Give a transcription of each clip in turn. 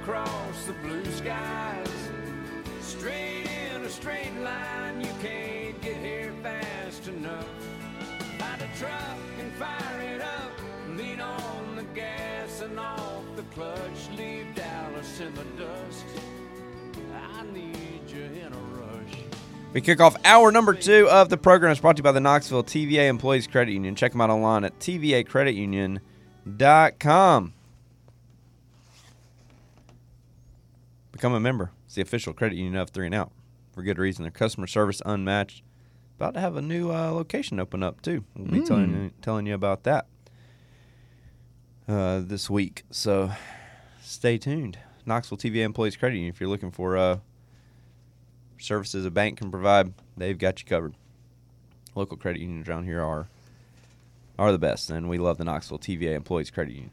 across the blue skies. Straight in a straight line, you can't get here fast enough. Find a truck and fire it up, lean on the gas and off the clutch. Leave Dallas in the dust. I need you in a rush. We kick off hour number two of the program. It's brought to you by the Knoxville TVA Employees Credit Union. Check them out online at tvacreditunion.com. Become a member. It's the official credit union of Three and Out. For good reason. Their customer service unmatched. About to have a new uh, location open up too. We'll be telling you, telling you about that uh, this week. So stay tuned. Knoxville TVA Employees Credit Union. If you're looking for uh, services a bank can provide, they've got you covered. Local credit unions around here are are the best, and we love the Knoxville TVA Employees Credit Union.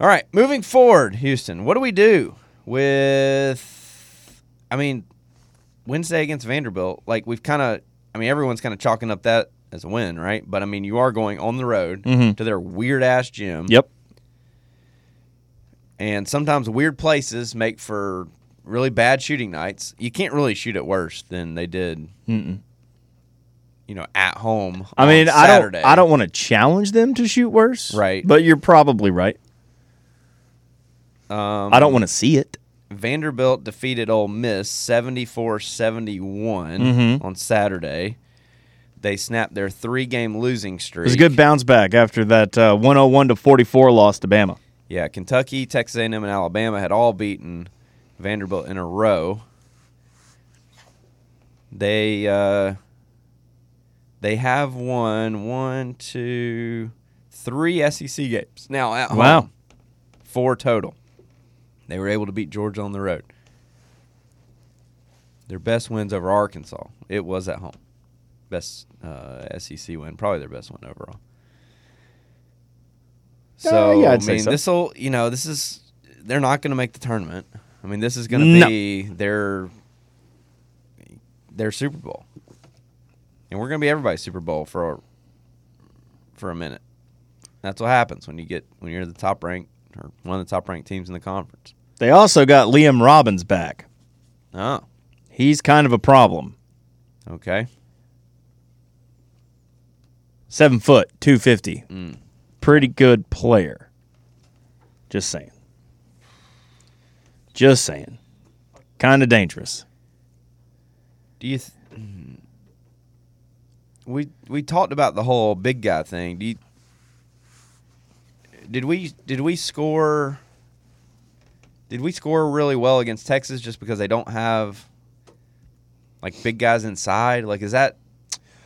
All right, moving forward, Houston. What do we do with? I mean, Wednesday against Vanderbilt. Like we've kind of. I mean, everyone's kind of chalking up that as a win, right? But I mean, you are going on the road Mhm. to their weird ass gym. Yep. And sometimes weird places make for really bad shooting nights. You can't really shoot it worse than they did, Mm-mm. you know, at home. I mean, on I don't. I don't want to challenge them to shoot worse. Right. But you're probably right. Um, I don't want to see it. Vanderbilt defeated Ole Miss 74-71 Mhm. on Saturday. They snapped their three-game losing streak. It was a good bounce back after that uh, 101 to 44 loss to Bama. Yeah, Kentucky, Texas A&M, and Alabama had all beaten Vanderbilt in a row. They uh, they have won one, two, three SEC games now at home. Wow. four total. They were able to beat Georgia on the road. Their best wins over Arkansas. It was at home. Best uh, SEC win, probably their best win overall. So Uh, yeah, I'd I mean, so. this will you know this is they're not going to make the tournament. I mean, this is going to No. be their their Super Bowl, and we're going to be everybody's Super Bowl for for a minute. That's what happens when you get when you're the top ranked or one of the top ranked teams in the conference. They also got Liam Robbins back. Oh, He's kind of a problem. okay. Seven foot, 250. Mm. Pretty good player. Just saying. Just saying. Kind of dangerous. Do you? Th- mm. we we talked about the whole big guy thing. Do you? Did we did we score? Did we score really well against Texas just because they don't have like big guys inside? Like, is that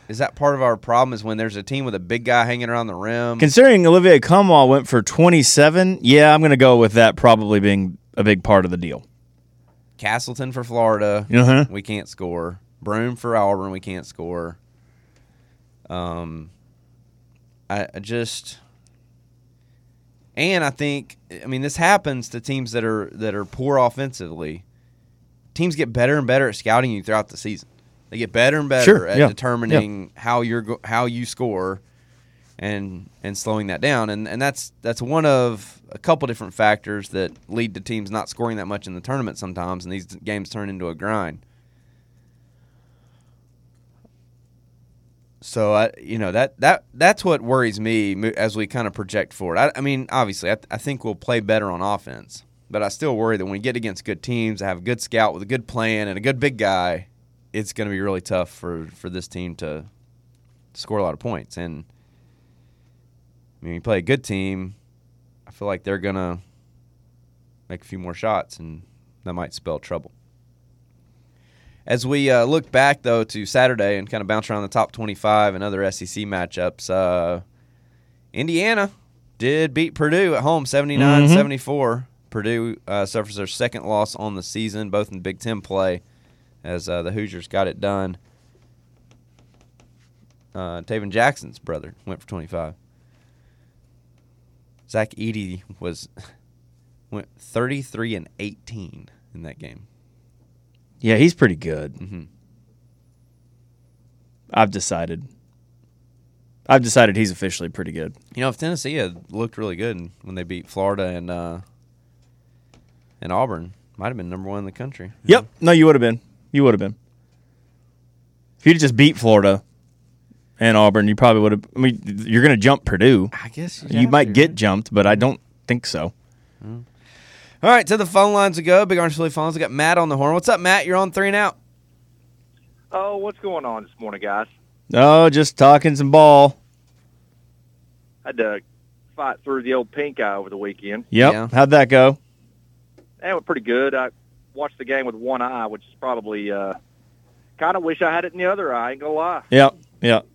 is that part of our problem? Is when there's a team with a big guy hanging around the rim? Considering Olivier Nkamhoua went for 27, yeah, I'm going to go with that probably being a big part of the deal. Castleton for Florida, Uh-huh. we can't score. Broome for Auburn, we can't score. Um, I, I just, and I think, I mean, this happens to teams that are that are poor offensively. Teams get better and better at scouting you throughout the season. They get better and better Sure, at yeah, determining how you're go- how you score, and and slowing that down. And and that's that's one of a couple different factors that lead to teams not scoring that much in the tournament sometimes, and these games turn into a grind. So I, you know that that that's what worries me as we kind of project forward. I, I mean, obviously, I, I think we'll play better on offense, but I still worry that when we get against good teams, that have a good scout with a good plan and a good big guy, it's going to be really tough for for this team to score a lot of points. And I mean, you play a good team, I feel like they're gonna make a few more shots, and that might spell trouble. As we uh, look back, though, to Saturday and kind of bounce around the top 25 and other SEC matchups, uh, Indiana did beat Purdue at home 79 74. Purdue uh, suffers their second loss on the season, both in Big Ten play, as uh, the Hoosiers got it done. Uh, Taven Jackson's brother went for 25. Zach Edey was went 33 and 18 in that game. Yeah, he's pretty good. Mhm. I've decided. I've decided he's officially pretty good. You know, if Tennessee had looked really good when they beat Florida and uh, And Auburn might have been number one in the country. Yep. No, you would have been. You would have been. If you'd just beat Florida and Auburn, you probably would have. I mean, you're going to jump Purdue. I guess You might get jumped, but I don't think so. All right, to the phone lines we go. Big Orange Philly phones. We got Matt on the horn. What's up, Matt? You're on three and out. Oh, what's going on this morning, guys? Oh, just talking some ball. Had to fight through the old pink eye over the weekend. Yep. Yeah. How'd that go? That was pretty good. I watched the game with one eye, which is probably uh, kind of wish I had it in the other eye. Ain't gonna lie. Yep. Yep.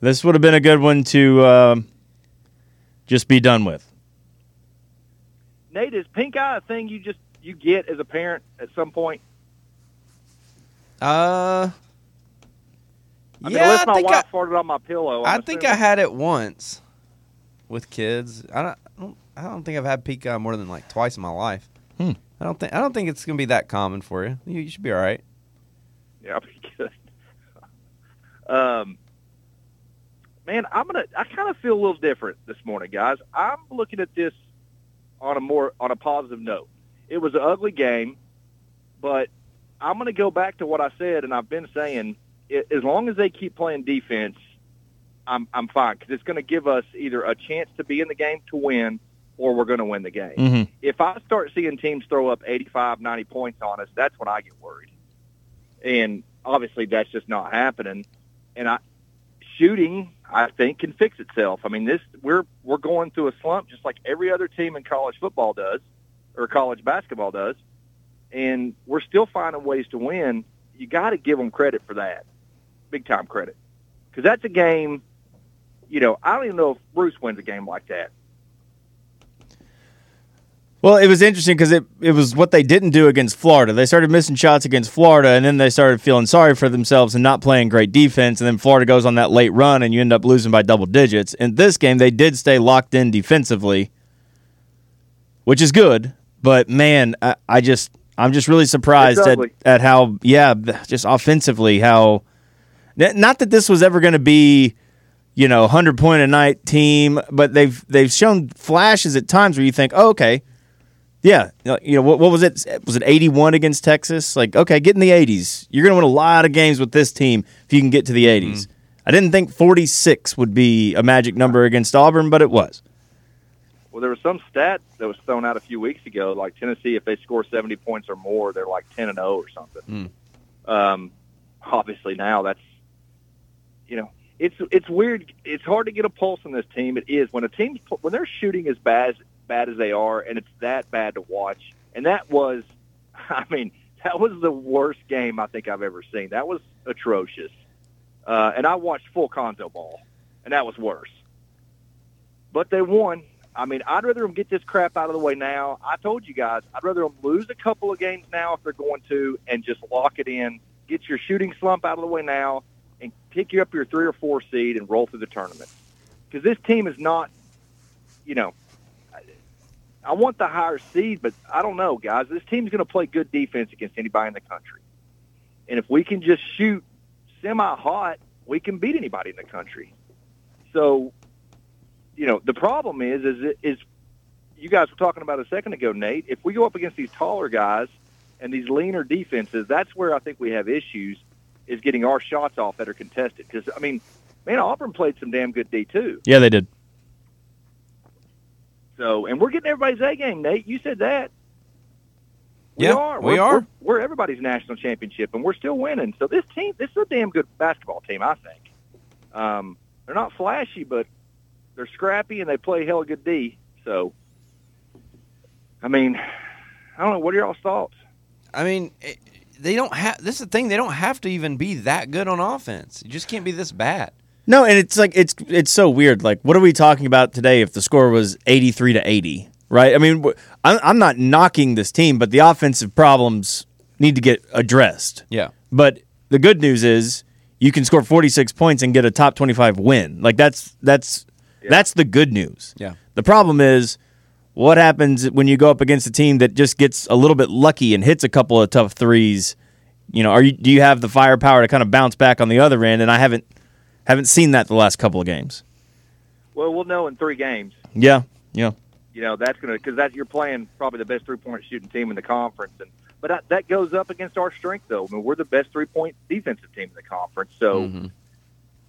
This would have been a good one to um, just be done with. Nate, is pink eye a thing you just you get as a parent at some point? Uh, I mean, yeah, unless I my think wife I, farted on my pillow. I I'm think I had it once with kids. I don't, I don't, I don't think I've had pink eye more than like twice in my life. Hmm. I don't think, I don't think it's gonna be that common for you. You, you should be all right. Yeah, I'll be good. Um, man, I'm gonna. I kind of feel a little different this morning, guys. I'm looking at this on a more on a positive note. It was an ugly game, but I'm gonna go back to what I said, and I've been saying. i- As long as they keep playing defense, I'm I'm fine because it's going to give us either a chance to be in the game to win, or we're going to win the game Mm-hmm. if I start seeing teams throw up 85, 90 points on us, that's when I get worried. And obviously that's just not happening. And I shooting, I think, can fix itself. I mean, this we're we're going through a slump just like every other team in college football does or college basketball does. And we're still finding ways to win. You got to give them credit for that. Big time credit. Cuz that's a game, you know, I don't even know if Bruce wins a game like that. Well, it was interesting because it, it was what they didn't do against Florida. They started missing shots against Florida, and then they started feeling sorry for themselves and not playing great defense. And then Florida goes on that late run, and you end up losing by double digits. In this game, they did stay locked in defensively, which is good. But man, I, I just I'm just really surprised at, at how yeah, just offensively how. Not that this was ever going to be you know, hundred point a night team, but they've they've shown flashes at times where you think, oh, okay, yeah, uh, you know, what, what was it? Was it eighty one against Texas? Like, okay, get in the eighties. You're going to win a lot of games with this team if you can get to the 80s. Mm-hmm. I didn't think forty six would be a magic number against Auburn, but it was. Well, there was some stat that was thrown out a few weeks ago, like Tennessee, if they score 70 points or more, they're like 10 and 0 or something. Mm. Um, obviously, now that's you know, it's it's weird. It's hard to get a pulse on this team. It is when a team when they're shooting as bad as bad as they are, and it's that bad to watch. And that was, I mean, that was the worst game I think I've ever seen. That was atrocious. Uh, and I watched full Conzo ball, and that was worse. But they won. I mean, I'd rather them get this crap out of the way now. I told you guys, I'd rather them lose a couple of games now if they're going to, and just lock it in. Get your shooting slump out of the way now, and pick you up your three or four seed and roll through the tournament. Because this team is not, you know, I want the higher seed, but I don't know, guys. This team's going to play good defense against anybody in the country, and if we can just shoot semi-hot, we can beat anybody in the country. So, you know, the problem is, is, is you guys were talking about a second ago, Nate. If we go up against these taller guys and these leaner defenses, that's where I think we have issues. Is getting our shots off that are contested. Because I mean, man, Auburn played some damn good D too. Yeah, they did. So, and we're getting everybody's A game, Nate. You said that. We Yeah, are. we We're- We're, we're everybody's national championship, and we're still winning. So this team, this is a damn good basketball team, I think. Um, they're not flashy, but they're scrappy and they play hella good D. So, I mean, I don't know. What are y'all's thoughts? I mean, it, they don't have. This is the thing. They don't have to even be that good on offense. You just can't be this bad. No, and it's like it's it's so weird. Like, what are we talking about today? If the score was eighty three to eighty, right? I mean, I'm, I'm not knocking this team, but the offensive problems need to get addressed. Yeah. But the good news is you can score 46 points and get a top 25 win. Like that's that's that's the good news. Yeah. The problem is what happens when you go up against a team that just gets a little bit lucky and hits a couple of tough threes? You know, are you do you have the firepower to kind of bounce back on the other end? And I haven't haven't seen that the last couple of games. Well, we'll know in three games. Yeah, yeah. You know that's going to because that you're playing probably the best three point shooting team in the conference, and but that, that goes up against our strength though. I mean, we're the best three point defensive team in the conference, so. Mhm.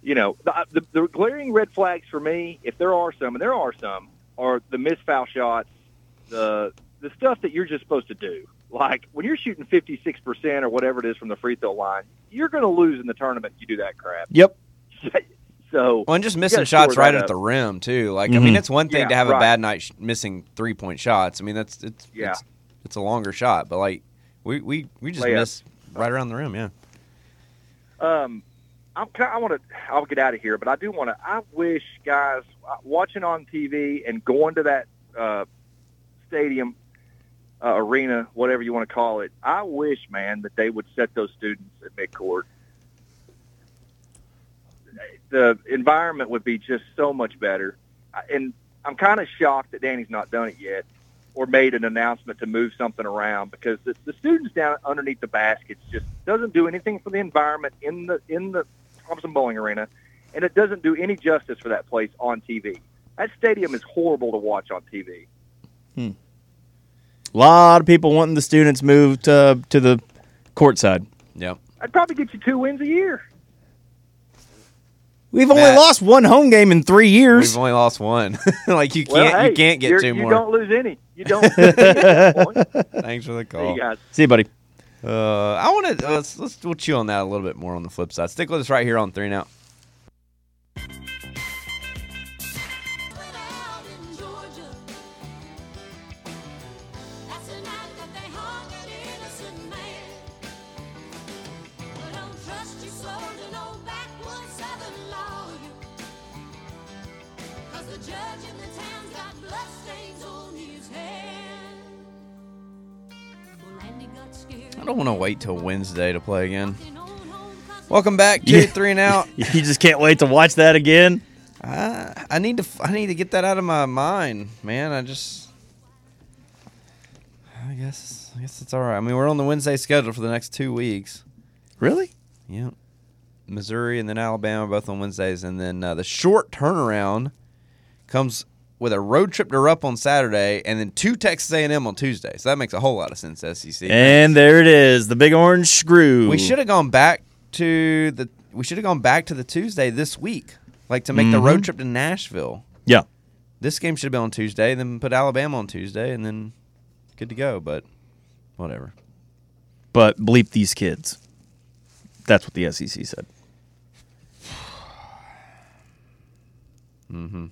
You know, the, the, the glaring red flags for me, if there are some, and there are some, are the missed foul shots, the the stuff that you're just supposed to do. Like when you're shooting 56% or whatever it is from the free throw line, you're going to lose in the tournament if you do that crap. Yep. So, Well, and just missing shots shore right that at up. the rim too. Like I mean, Mhm. it's one thing Yeah, to have a bad night sh- missing three point shots. I mean, that's it's Yeah. it's, it's a longer shot, but like we we, we just Layup. miss right around the rim. Yeah. um, I'm, can I, I want to. I'll get out of here, but I do want to. I wish guys uh, watching on TV and going to that uh, stadium, uh, arena, whatever you want to call it. I wish, man, that they would set those students at midcourt. The environment would be just so much better, I- and I'm kind of shocked that Danny's not done it yet, or made an announcement to move something around because the, the students down underneath the baskets just doesn't do anything for the environment in the in the Thompson Boling Arena, and it doesn't do any justice for that place on TV. That stadium is horrible to watch on TV. A lot of people wanting the students moved uh, to the court side. Yep. I'd probably get you two wins a year. We've only Matt. lost one home game in three years. We've only lost one. like you can't Well, hey, you can't get you're- two you more. You don't lose any. You don't. lose any at that point. Thanks for the See call. you guys. See you, buddy. Uh, I want to let's let's we'll chew on that a little bit more on the flip side. Stick with us right here on three now. Went don't want to wait till Wednesday to play again. Walking on home 'cause Welcome back to Yeah. three and out. You just can't wait to watch that again. I, I need to I need to get that out of my mind, man. I just I guess I guess it's all right. I mean, we're on the Wednesday schedule for the next two weeks. Really? Yep. Missouri and then Alabama both on Wednesdays, and then uh, the short turnaround comes with a road trip to Rupp on Saturday, and then to Texas A&M on Tuesday. So that makes a whole lot of sense. SEC. And there it is, the big orange screw. we should have gone back to the we should have gone back to the Tuesday this week, like to make the road trip to Nashville. Yeah. This game should have been on Tuesday, then put Alabama on Tuesday, and then good to go. But whatever. But bleep these kids. That's what the SEC said. Mm-hmm.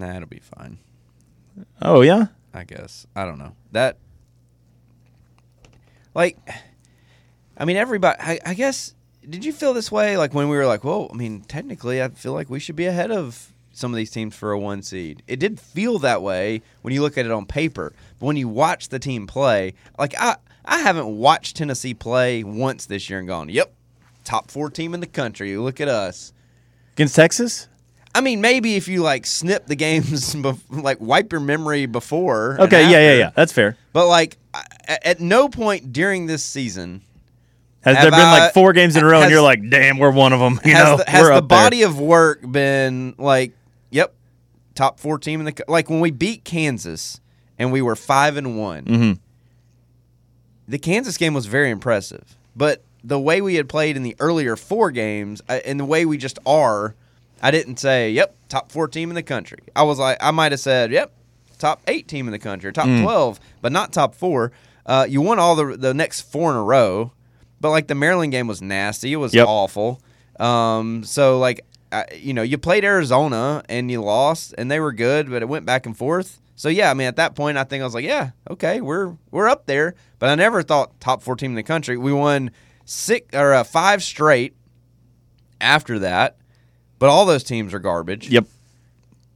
Nah, it'll be fine. Oh yeah. I guess. I don't know. That like I mean everybody I, I guess did you feel this way like when we were like, well, I mean, technically I feel like we should be ahead of some of these teams for a one seed. It did feel that way when you look at it on paper. But when you watch the team play, like I I haven't watched Tennessee play once this year and gone, Yep, top four team in the country. Look at us. Against Texas? I mean, maybe if you like snip the games, like wipe your memory before. Okay, yeah, yeah, yeah. That's fair. But like, at no point during this season Has there been I- like four games in a row and you're like, damn, we're one of them. You has know, the, has the there. body of work been like, yep, top four team in the like when we beat Kansas and we were five and one. Mhm. The Kansas game was very impressive, but the way we had played in the earlier four games uh, and the way we just are, I didn't say, yep, top four team in the country. I was like, I might have said, yep, top eight team in the country, top Mm. 12, but not top four. Uh, you won all the, the next four in a row, but like the Maryland game was nasty. It was Yep. awful. Um, so like, I, you know, you played Arizona and you lost, and they were good, but it went back and forth. So yeah, I mean, at that point, I think I was like, yeah, okay, we're we're up there. But I never thought top four team in the country. We won six or uh, five straight after that, but all those teams are garbage. Yep.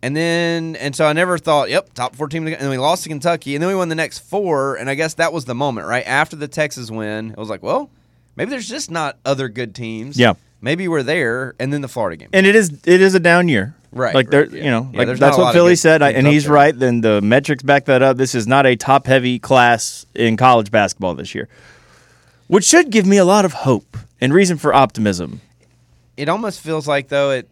And then, and so I never thought, yep, top four team. And then we lost to Kentucky, and then we won the next four. And I guess that was the moment, right after the Texas win. It was like, well, maybe there's just not other good teams. Yeah. maybe we're there. And then the Florida game. And it is it is a down year. Right, Like right, there yeah. you know, Yeah, like that's not a lot what Philly said I, and he's there. right. Then the metrics back that up. This is not a top heavy class in college basketball this year. which should give me a lot of hope and reason for optimism. It almost feels like though it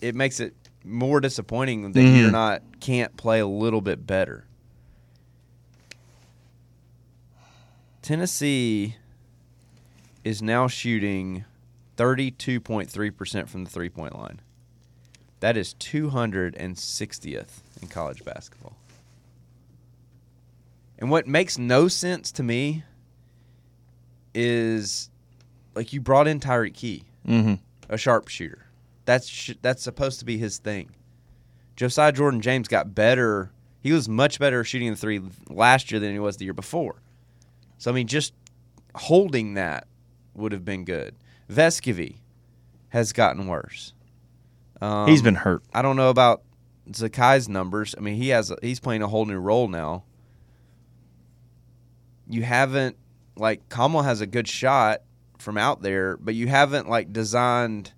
it makes it more disappointing that Mhm. you're not can't play a little bit better. Tennessee is now shooting 32.3% from the three-point line. That is 260th in college basketball. And what makes no sense to me is like you brought in Tyreke Key Mm-hmm. a sharpshooter. That's sh- that's supposed to be his thing. Josiah Jordan James got better. He was much better shooting the three last year than he was the year before. So I mean, just holding that would have been good. Vescovi has gotten worse. Um, He's been hurt. I don't know about Zakai's numbers. I mean, he has he's playing a whole new role now. You haven't like Kamal has a good shot from out there, but you haven't like designed.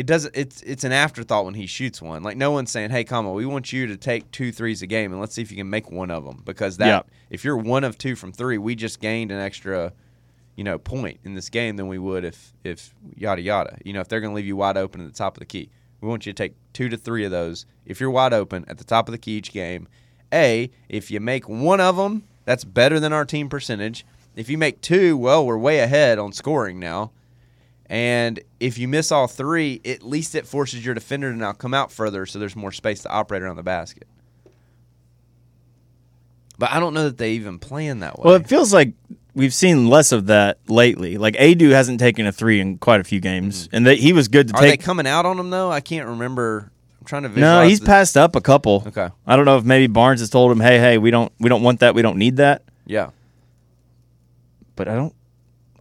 It doesn't. It's it's an afterthought when he shoots one. Like no one's saying, "Hey, Kamal, we want you to take two threes a game, and let's see if you can make one of them." Because that Yeah. if you're one of two from three, we just gained an extra, you know, point in this game than we would if if yada yada. You know, if they're going to leave you wide open at the top of the key, we want you to take two to three of those. If you're wide open at the top of the key each game, a if you make one of them, that's better than our team percentage. If you make two, well, we're way ahead on scoring now. And if you miss all three, at least it forces your defender to now come out further so there's more space to operate around the basket. But I don't know that they even plan that way. Well, it feels like we've seen less of that lately. Like Aidoo hasn't taken a three in quite a few games, and they, he was good to Mm-hmm. Are they take. coming out on him though? I can't remember. I'm trying to visualize. no, he's passed up a couple. Okay. I don't know if maybe Barnes has told him, "Hey, hey, we don't, we don't want that. We don't need that." Yeah. But I don't,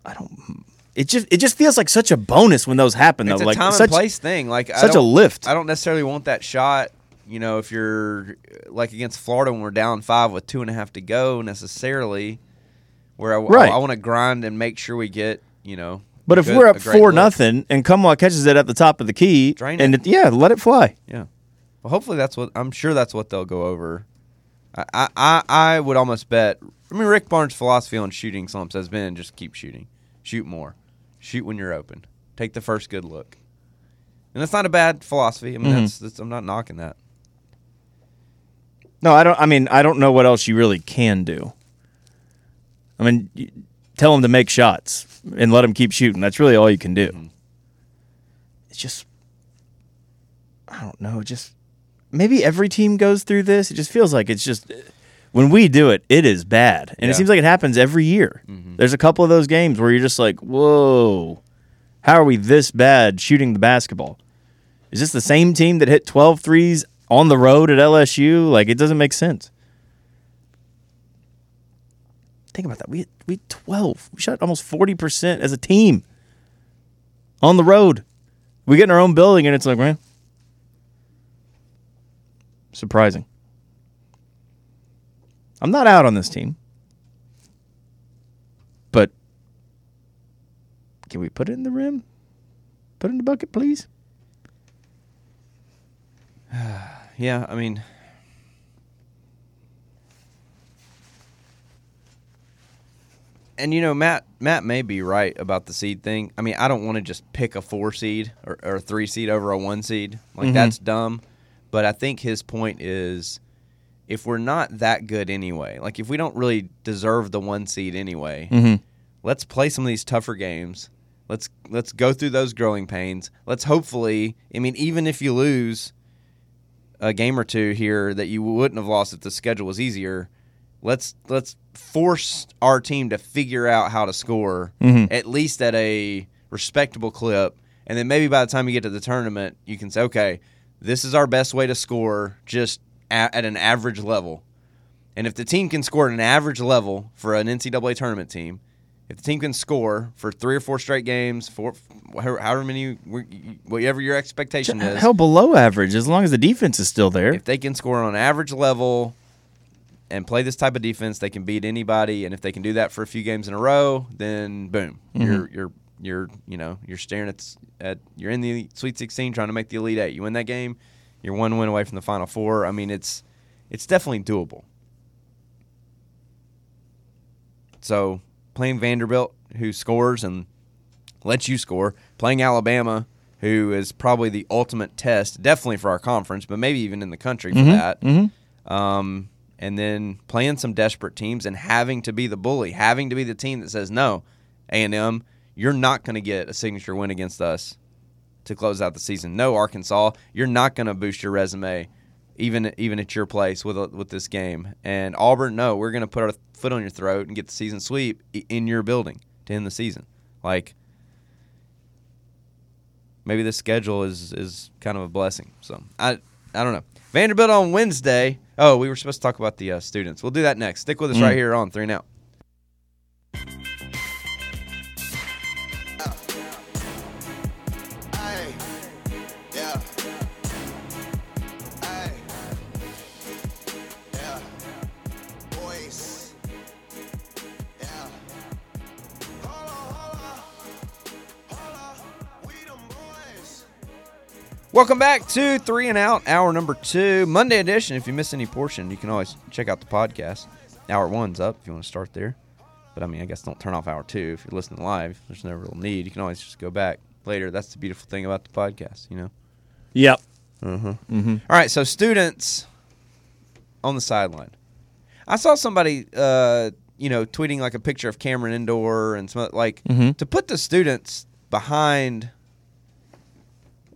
I don't. It just, it just feels like such a bonus when those happen, though. It's a like time such, and place thing. Like such a don't- lift. I don't necessarily want that shot. You know, if you're like against Florida when we're down five with two and a half to go, necessarily, where I, Right. I, want to grind and make sure we get you know. But if good- we're up four look. nothing and Nkamhoua catches it at the top of the key, Drain and it. it, yeah, let it fly. yeah. Well, hopefully that's what I'm sure that's what they'll go over. I I, I, I would almost bet. I mean, Rick Barnes' philosophy on shooting slumps has been just keep shooting, shoot more, shoot when you're open, take the first good look, and that's not a bad philosophy. I mean, Mhm. that's, that's I'm not knocking that. No, I don't. I mean, I don't know what else you really can do. I mean, tell them to make shots and let them keep shooting. That's really all you can do. It's just, I don't know. Just maybe every team goes through this. It just feels like it's just when we do it, it is bad, and Yeah. it seems like it happens every year. Mm-hmm. There's a couple of those games where you're just like, whoa, how are we this bad shooting the basketball? Is this the same team that hit 12 threes on the road at LSU? Like, it doesn't make sense. Think about that. We we hit 12. We shot almost 40% as a team on the road. We get in our own building, and it's like, man, surprising. I'm not out on this team. But can we put it in the rim? Put it in the bucket, please? Yeah, I mean, and you know, Matt Matt may be right about the seed thing. I mean, I don't want to just pick a four seed or, or a three seed over a one seed. Like Mhm. that's dumb. But I think his point is, if we're not that good anyway, like if we don't really deserve the one seed anyway, Mm-hmm. let's play some of these tougher games. Let's let's go through those growing pains. Let's hopefully, I mean, even if you lose a game or two here that you wouldn't have lost if the schedule was easier, let's let's force our team to figure out how to score Mhm. at least at a respectable clip, and then maybe by the time you get to the tournament, you can say, okay, this is our best way to score, just at, at an average level. And if the team can score at an average level for an NCAA tournament team, if the team can score for three or four straight games, four, however many, whatever your expectation is, Hell, below average, as long as the defense is still there. if they can score on an average level and play this type of defense, they can beat anybody. And if they can do that for a few games in a row, then boom, mm-hmm. you're you're you're you know you're staring at at you're in the Sweet 16 trying to make the Elite Eight. You win that game, you're one win away from the Final Four. I mean, it's it's definitely doable. So playing Vanderbilt, who scores and lets you score, playing Alabama, who is probably the ultimate test, definitely for our conference, but maybe even in the country for that. Um, and then playing some desperate teams and having to be the bully, having to be the team that says no, A and M, you're not going to get a signature win against us to close out the season. No, Arkansas, you're not going to boost your resume, even even at your place with a, with this game. And Auburn, no, we're going to put our foot on your throat and get the season sweep in your building to end the season. Like maybe this schedule is is kind of a blessing. So I I don't know. Vanderbilt on Wednesday. Oh, we were supposed to talk about the uh, students. We'll do that next. Stick with us right here on three and Welcome back to Three and Out, hour number two, Monday edition. If you miss any portion, you can always check out the podcast. Hour one's up if you want to start there. But I mean, I guess don't turn off hour two if you're listening live. There's no real need. You can always just go back later. That's the beautiful thing about the podcast, you know. Yep. All right, so students on the sideline. I saw somebody, uh, you know, tweeting like a picture of Cameron Indoor and some like Mhm. to put the students behind,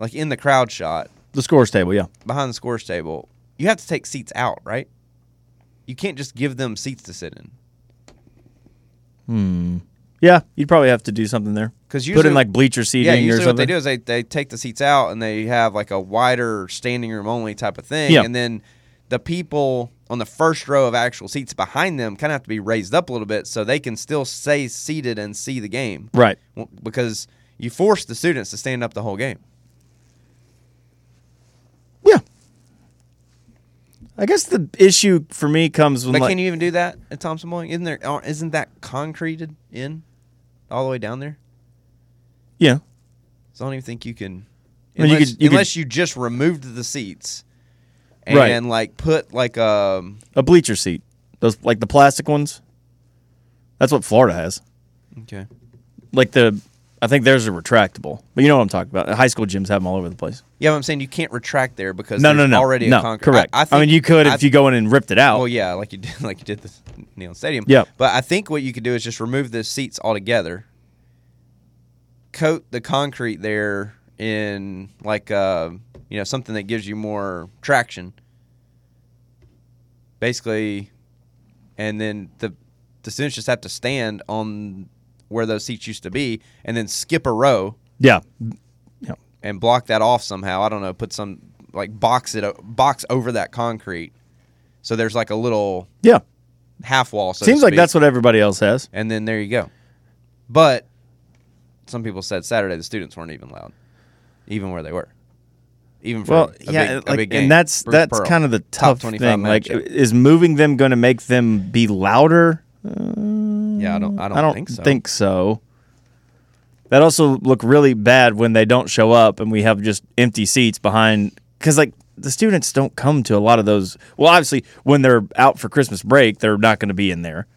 like in the crowd shot The scores table, yeah. behind the scores table. You have to take seats out, right? You can't just give them seats to sit in Hmm. Yeah, you'd probably have to do something there. because Put in like bleacher seating yeah. or Usually, what they do is they, they take the seats out and they have like a wider standing room only type of thing, Yeah. and then the people on the first row of actual seats behind them kind of have to be raised up a little bit so they can still stay seated and see the game. Right. Because you force the students to stand up the whole game. I guess the issue for me comes when But like, can you even do that at Thompson Boling? Isn't there? aren't- that concreted in all the way down there? yeah. So I don't even think you can. I mean, you Unless, could- you could- you just removed the seats and Right. like put like um a bleacher seat. Those like the plastic ones. That's what Florida has. okay Like the I think theirs are retractable. But you know what I'm talking about. High school gyms have them all over the place. yeah but I'm saying you can't retract there because No, no, there's no. already no, a concrete correct. I, think- mean, you could if you go in and ripped it out. well yeah like you did like you did this Neyland Stadium Yep. but I think what you could do is just remove the seats altogether coat the concrete there in like uh you know something that gives you more traction basically and then the the students just have to stand on where those seats used to be and then skip a row yeah. Yeah. and block that off somehow i don't know put some like box it box over that concrete so there's like a little Yeah. half wall so Seems like that's what everybody else has. and then there you go but some people said saturday the students weren't even loud even where they were even for Well, a yeah, big, like, game and that's Bruce that's Pearl. kind of the tough thing. Like, is moving them going to make them be louder? Uh, yeah i don't i don't, I don't think so think so. That also look really bad when they don't show up and we have just empty seats behind. Because like the students don't come to a lot of those. Well, obviously when they're out for Christmas break, they're not going to be in there.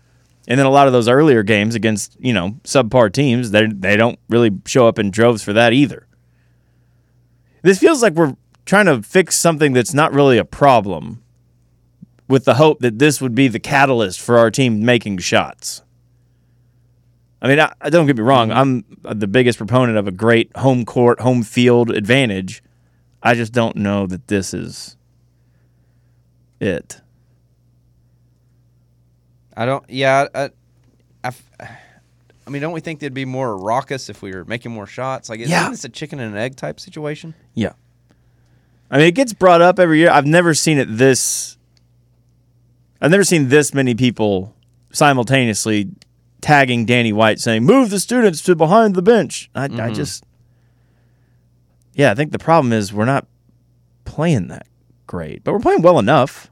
And then a lot of those earlier games against you know subpar teams, they they don't really show up in droves for that either. This feels like we're trying to fix something that's not really a problem, with the hope that this would be the catalyst for our team making shots. I mean, I, don't get me wrong. Mm-hmm. I'm the biggest proponent of a great home court, home field advantage. I just don't know that this is it. i don't yeah I, I, I mean don't we think they'd be more raucous if we were making more shots like isn't Yeah. this a chicken and an egg type situation Yeah. I mean, it gets brought up every year. I've never seen it this. I've never seen this many people simultaneously tagging Danny White saying, "Move the students to behind the bench." I, I just, yeah, I think the problem is we're not playing that great, but we're playing well enough.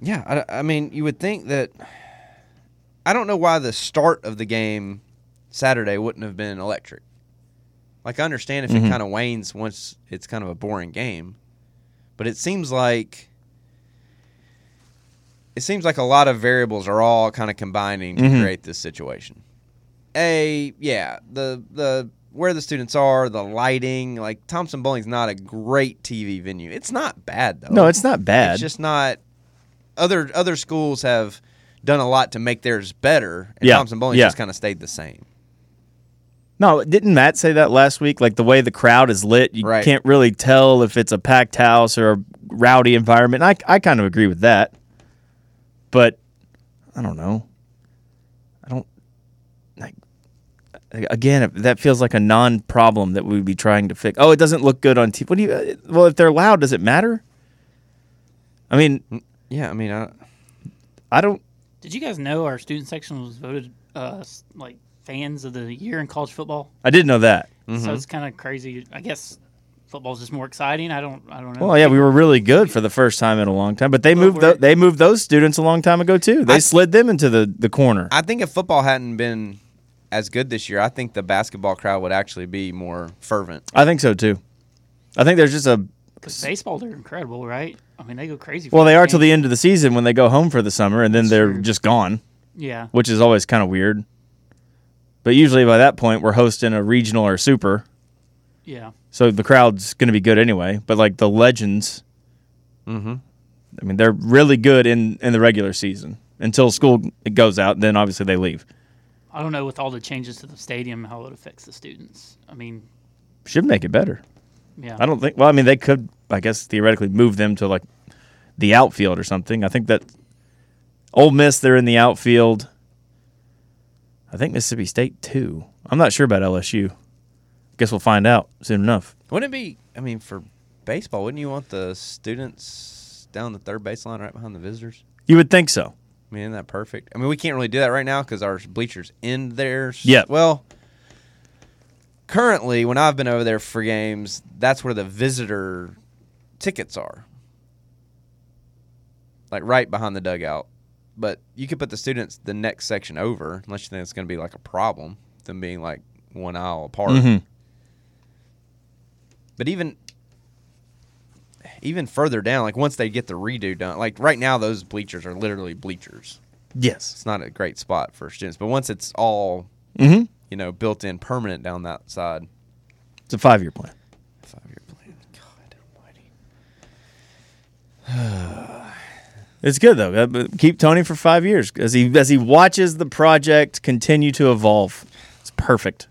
Yeah, I, I mean, you would think that. I don't know why the start of the game Saturday wouldn't have been electric. Like, I understand if Mm-hmm. it kind of wanes once it's kind of a boring game, but it seems like it seems like a lot of variables are all kind of combining to Mhm. create this situation. A, yeah, the the where the students are, the lighting, like Thompson Boling's not a great TV venue. It's not bad though. No, it's not bad. It's just not. Other other schools have done a lot to make theirs better, and Yeah, Thompson Boling yeah. just kind of stayed the same. No, didn't Matt say that last week? Like the way the crowd is lit, you Right. can't really tell if it's a packed house or a rowdy environment. I I kind of agree with that. But I don't know. I don't like again, that feels like a non-problem that we would be trying to fix. Oh, it doesn't look good on TV. What do you uh, Well, if they're loud, does it matter? I mean, Yeah, I mean, I, I don't Did you guys know our student section was voted uh, like fans of the year in college football? I did know that. Mm-hmm. So it's kind of crazy. I guess football's just more exciting. I don't. I don't know. Well, yeah, we were really good for the first time in a long time, but they moved we're- they moved those students a long time ago too. They I- slid them into the the corner. I think if football hadn't been as good this year, I think the basketball crowd would actually be more fervent. I think so too. I think there's just a 'Cause baseball, they're incredible, right? I mean, they go crazy. For well, they those are till the end of the season when they go home for the summer, and then That's they're true. just gone, Yeah, which is always kind of weird. But usually by that point, we're hosting a regional or super, yeah. so the crowd's going to be good anyway. But like the legends, Mm-hmm. I mean, they're really good in in the regular season until school goes out. Then obviously they leave. I don't know with all the changes to the stadium how it affects the students. I mean, Should make it better. yeah. I don't think. Well, I mean, they could, I guess, theoretically move them to like the outfield or something. I think that Ole Miss, they're in the outfield. I think Mississippi State too. I'm not sure about LSU. Guess we'll find out soon enough. Wouldn't it be? I mean, for baseball, wouldn't you want the students down the third baseline right behind the visitors? You would think so. I mean, isn't that perfect? I mean, we can't really do that right now because our bleachers in there. Yeah. Well, currently, when I've been over there for games, that's where the visitor tickets are, like right behind the dugout. But you could put the students the next section over, unless you think it's going to be like a problem, them being like one aisle apart. Mhm. But even even further down, like once they get the redo done, like right now, those bleachers are literally bleachers. Yes. It's not a great spot for students, but once it's all Mm-hmm. you know built in permanent down that side, It's a five year plan. five year plan. God Almighty. It's good though. Uh, Keep Tony for five years as he as he watches the project continue to evolve. It's perfect.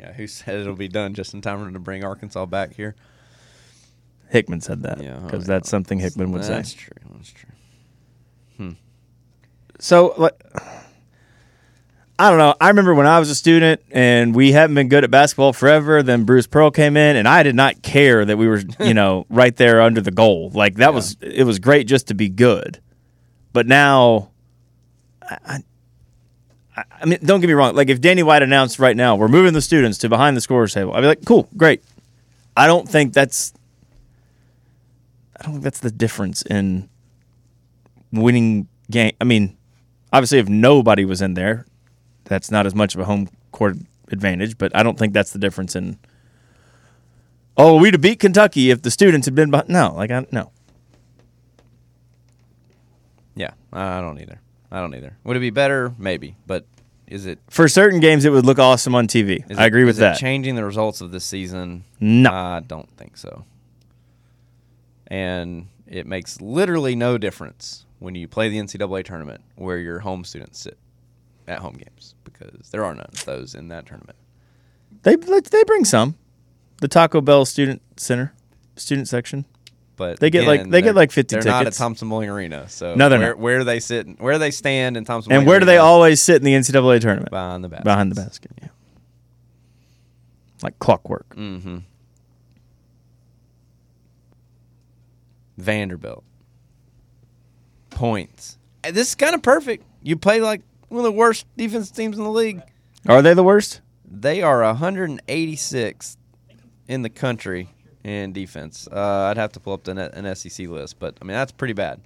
Yeah, who said it'll be done just in time to bring Arkansas back here? Hickman said that Yeah, because oh, that's something Hickman would say. That's true. That's true. Hmm. So, like, I don't know. I remember when I was a student and we hadn't been good at basketball forever. Then Bruce Pearl came in, and I did not care that we were, you know, right there under the goal. Like that was it was great just to be good. But now, I, I, mean, don't get me wrong. Like if Danny White announced right now we're moving the students to behind the scorers table, I'd be like, cool, great. I don't think that's. I don't think that's the difference in winning game. I mean, obviously, if nobody was in there, that's not as much of a home court advantage. But I don't think that's the difference in. Oh, we'd have beat Kentucky if the students had been. Behind. No, like I no. Yeah, I don't either. I don't either. Would it be better? Maybe, but is it? For certain games, it would look awesome on TV. I it- agree with is it that. changing the results of the season? No. I don't think so. And it makes literally no difference when you play the NCAA tournament where your home students sit at home games because there are none of those in that tournament. They they bring some. The Taco Bell student center, student section. But They get, like- again, they get, like, 50 They're not at. Thompson Boling Arena, so No, they're where, not. where they sit, where they stand in Thompson. And Boling where do they always sit in the NCAA tournament? behind the basket? Behind the basket. Yeah. Like clockwork. Mm-hmm. Vanderbilt. Points. And This is kind of perfect. You play like one of the worst defense teams in the league. Are they the worst? They are 186th in the country in defense. Uh, I'd have to pull up the net, an SEC list, but I mean that's pretty bad.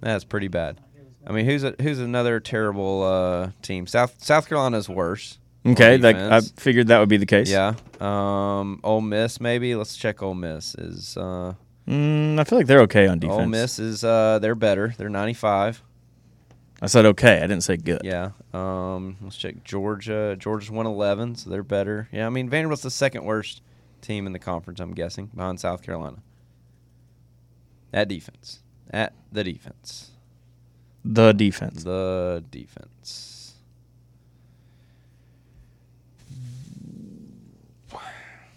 That's pretty bad. I mean, who's a, who's another terrible uh, team? South South Carolina's worse. Okay, like I figured that would be the case. Yeah. Um, Ole Miss maybe. Let's check Ole Miss. Is uh, Mm, I feel like they're okay on defense. Ole Miss is uh, they're better. They're 95. I said okay. I didn't say good. Yeah. Um, let's check Georgia. Georgia's 111, so they're better. Yeah, I mean Vanderbilt's the second worst team in the conference. I'm guessing behind South Carolina. At defense. At the defense. The defense. The defense.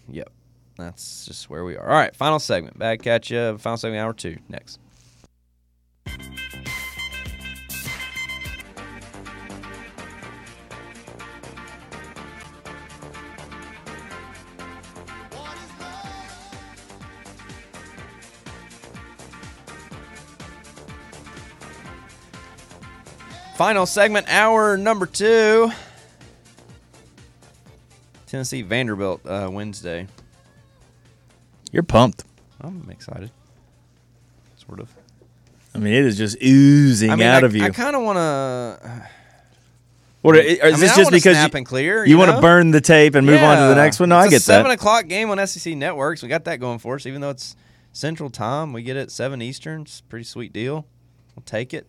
Yep. That's just where we are. All right, final segment. Back at you. Uh, final segment, hour two. Next. Final segment, hour number two. Tennessee Vanderbilt uh, Wednesday. You're pumped. I'm excited. Sort of. I mean, it is just oozing I mean, out I, of you. I kind of want to. what, is I mean, this I just because snap you, and clear? you want to burn the tape and move on to the next one? No, I It's get a seven that. o'clock game on SEC Networks. We got that going for us, even though it's Central Time. We get it seven Eastern. It's a pretty sweet deal. We'll take it.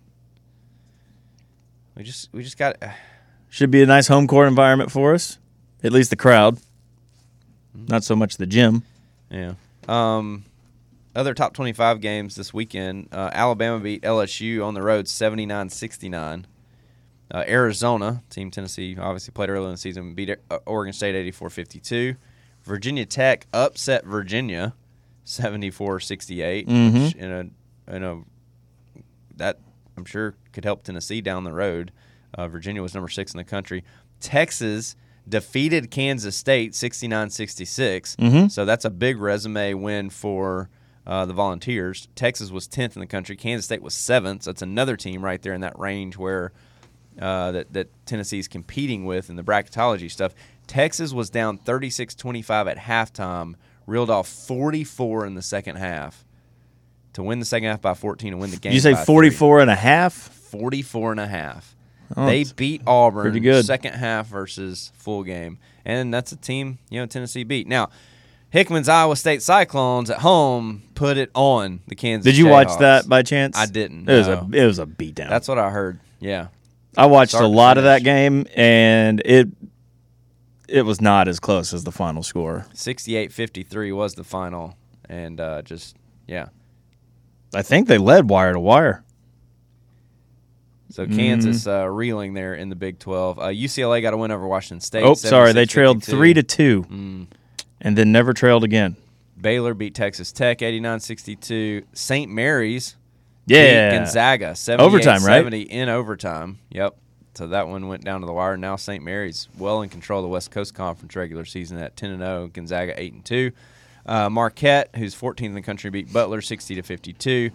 We just we just got. Should be a nice home court environment for us. At least the crowd. Mm-hmm. Not so much the gym. Yeah. Um, other top 25 games this weekend. Uh, Alabama beat LSU on the road 79 69. Uh, Arizona, Team Tennessee, obviously played early in the season, beat uh, Oregon State 84 52. Virginia Tech upset Virginia 74 68. Mhm. In a, in a, that I'm sure could help Tennessee down the road. Uh, Virginia was number six in the country. Texas defeated Kansas State 69 66. Mhm. So that's a big resume win for uh, the Volunteers. Texas was 10th in the country. Kansas State was 7th. So it's another team right there in that range where uh, that, that Tennessee's competing with in the bracketology stuff. Texas was down 36 25 at halftime, reeled off 44 in the second half to win the second half by 14 and win the game. You say by three. 44 and a half? 44 and a half. Oh, they beat Auburn pretty good. second half versus full game. And that's a team, you know, Tennessee beat. Now, Hickman's Iowa State Cyclones at home put it on the Kansas Did you watch that by chance? I didn't, It was a it was a beatdown. That's what I heard. Yeah. I watched start a lot of that game, and it it was not as close as the final score. 68-53 was the final and uh, just yeah. I think they led wire to wire. So Kansas Mm-hmm. uh, reeling there in the Big 12. Uh, UCLA got a win over Washington State. Oh, sorry, they 76-52. trailed three to two, Mm. and then never trailed again. Baylor beat Texas Tech 89-62. St. Mary's Yeah, beat Gonzaga 78 Overtime, right? 70 in overtime. Yep. So that one went down to the wire. Now St. Mary's well in control of the West Coast Conference regular season at 10 and 0. Gonzaga 8 and 2. Uh, Marquette, who's 14th in the country, beat Butler 60 to 52.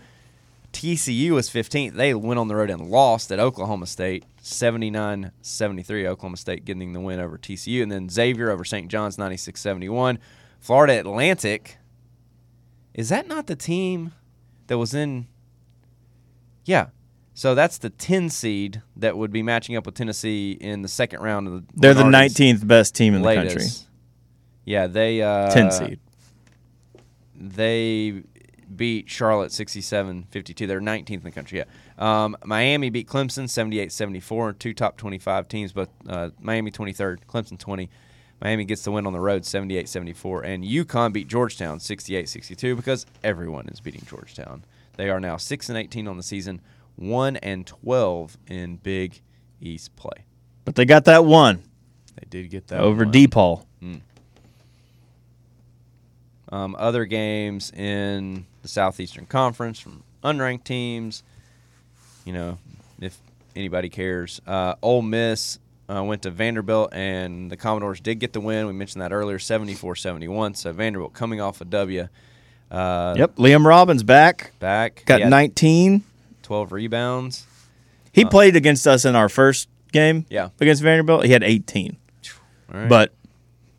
TCU was 15th. They went on the road and lost at Oklahoma State 79 73. Oklahoma State getting the win over TCU. And then Xavier over St. John's 96 71. Florida Atlantic. Is that not the team that was in. Yeah. So that's the 10 seed that would be matching up with Tennessee in the second round of the. they're the 19th best team in the country. Yeah, they. Uh, 10 seed. they beat Charlotte 67-52. They're 19th in the country. Yeah. Um, Miami beat Clemson 78-74. Two top 25 teams, but uh, Miami 23rd, Clemson 20. Miami gets the win on the road 78-74 and UConn beat Georgetown 68-62 because everyone is beating Georgetown. They are now 6 and 18 on the season, 1 and 12 in Big East play. But they got that one They did get that over one. DePaul. Um, other games in the Southeastern Conference from unranked teams. You know, if anybody cares, uh, Ole Miss uh, went to Vanderbilt, and the Commodores did get the win. We mentioned that earlier, 74-71. So Vanderbilt coming off a W. Uh, Yep, Liam Robbins back. Back. Got He 19. 12 rebounds. He played against us in our first game. Yeah. Against Vanderbilt, he had 18. All right. But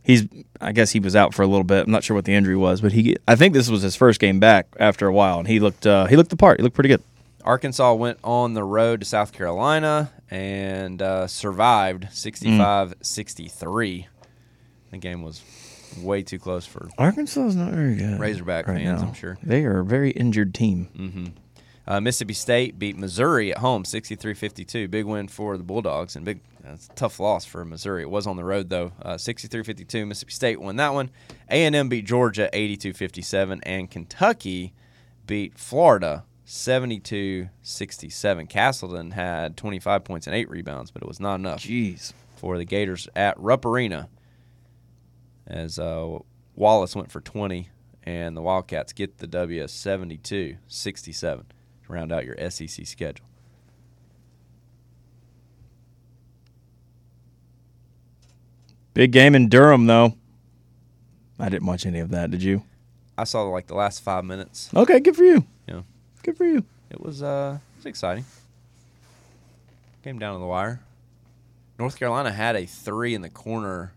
he's I guess he was out for a little bit. I'm not sure what the injury was, but he I think this was his first game back after a while and he looked uh, he looked the part. He looked pretty good. Arkansas went on the road to South Carolina and uh, survived 65 63. The game was way too close for Arkansas is not very good. Razorback right fans, now. I'm sure. They are a very injured team. Uh, Mississippi State beat Missouri at home 63-52. Big win for the Bulldogs and big that's a tough loss for Missouri. It was on the road though. Uh, 63-52 Mississippi State won that one. A&M beat Georgia 82-57 and Kentucky beat Florida 72-67. Castleton had 25 points and 8 rebounds, but it was not enough Jeez. for the Gators at Rupp Arena as uh, Wallace went for 20 and the Wildcats get the W 72 67 to round out your SEC schedule. Big game in Durham, though. I didn't watch any of that. Did you? I saw like the last five minutes. Okay, good for you. Yeah, Good for you. it was uh, it was exciting. Came down to the wire. North Carolina had a three in the corner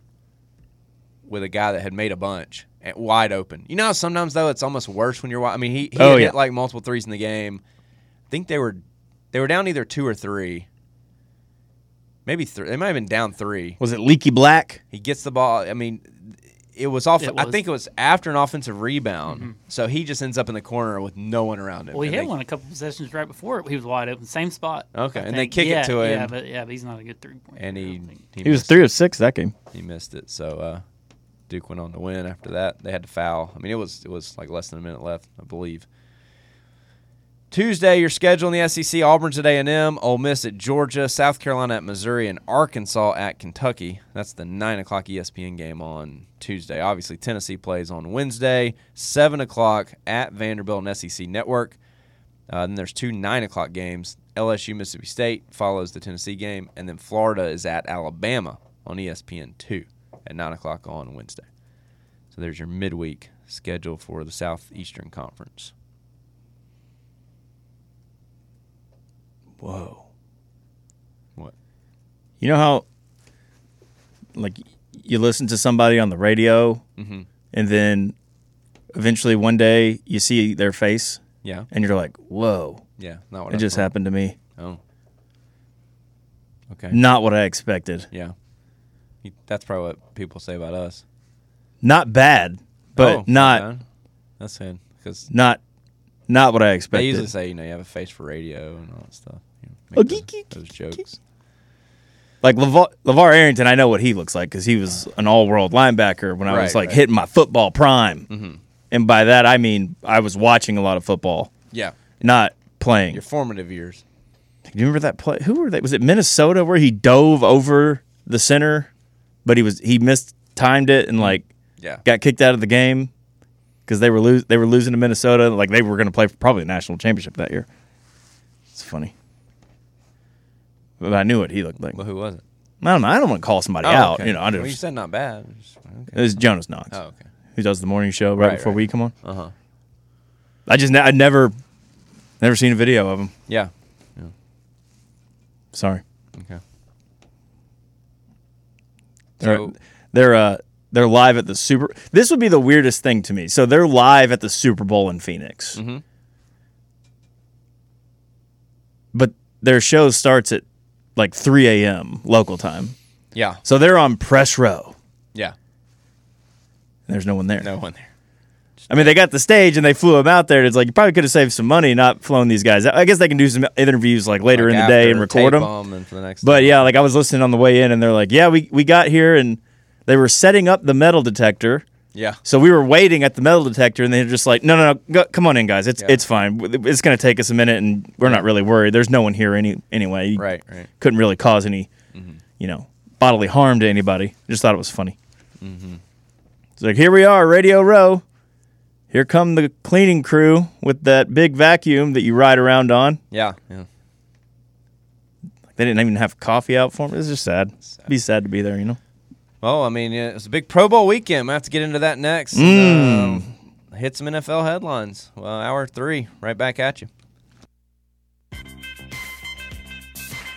with a guy that had made a bunch and wide open. You know, how sometimes though it's almost worse when you're. wi- I mean, he, he Oh, yeah. hit like multiple threes in the game. I think they were they were down either two or three. Maybe three. They might have been down three. Was it Leaky Black? He gets the ball. I mean, it was off. It I think it was after an offensive rebound. So he just ends up in the corner with no one around him. Well, he And had they- one a couple possessions right before it. He was wide open, same spot. Okay, I and they think. kick it to him. Yeah, but yeah, but he's not a good three point. and he He was three it. of six that game. He missed it. So uh, Duke went on to win. After that, they had to foul. I mean, it was it was like less than a minute left, I believe. Tuesday, your schedule in the SEC: Auburn's at A and M, Ole Miss at Georgia, South Carolina at Missouri, and Arkansas at Kentucky. That's the nine o'clock ESPN game on Tuesday. Obviously, Tennessee plays on Wednesday, seven o'clock at Vanderbilt and SEC Network. Uh, then there's two nine o'clock games. LSU Mississippi State follows the Tennessee game, and then Florida is at Alabama on ESPN two at nine o'clock on Wednesday. So there's your midweek schedule for the Southeastern Conference. Whoa. What? You know how, like, you listen to somebody on the radio, Mhm. and then eventually one day you see their face, Yeah, and you're like, "Whoa!" yeah. Not what It I just thought. happened to me. Oh. Okay. Not what I expected. Yeah. That's probably what people say about us. Not bad, but Oh, not bad. That's it. Because not not what I expected. they usually say, you know, you have a face for radio and all that stuff. Oh, geek, those, geek, those geek, jokes. like LeVar, LeVar Arrington, I know what he looks like because he was an all-world linebacker when I was like right. hitting my football prime, Mm-hmm. and by that I mean I was watching a lot of football, Yeah. not playing. Your formative years. Do you remember that play? Who were they? Was it Minnesota where he dove over the center, but he was he missed timed it and like Yeah. got kicked out of the game because they were lose they were losing to Minnesota. Like they were going to play for probably a national championship that year. It's funny, but I knew what he looked like. Well, who was it? I don't know. I don't want to call somebody Oh, out. okay. You know, I well, you said not bad. Just- it okay. was Jonas Knox Oh, okay. who does the morning show right, Right, before right. we come on. Uh huh. I just ne- I'd never never seen a video of him. Yeah. Sorry. Okay. They're So- they're uh they're live at the Super. This would be the weirdest thing to me. So they're live at the Super Bowl in Phoenix, Mhm. but their show starts at like 3 a.m. local time. Yeah. So they're on press row. Yeah. There's no one there. No one there. I mean, they got the stage and they flew them out there. It's like you probably could have saved some money not flown these guys. out. I guess they can do some interviews like later Like in the day and record them. and the. But time. yeah, like I was listening on the way in, and they're like, "Yeah, we we got here and they were setting up the metal detector." Yeah. So we were waiting at the metal detector, and they're just like, "No, no, no, go, come on in, guys. It's Yeah. it's fine. It's going to take us a minute, and we're not really worried. There's no one here any anyway. You Right. Right. Couldn't really cause any, Mm-hmm. you know, bodily harm to anybody. Just thought it was funny. Mm-hmm. It's like here we are, Radio Row. Here come the cleaning crew with that big vacuum that you ride around on. Yeah. Yeah. They didn't even have coffee out for me. It's just sad. Sad. Be sad to be there, you know. Well, I mean, it's a big Pro Bowl weekend. I have to get into that next. Mm. Um, hit some NFL headlines. Well, hour three, right back at you.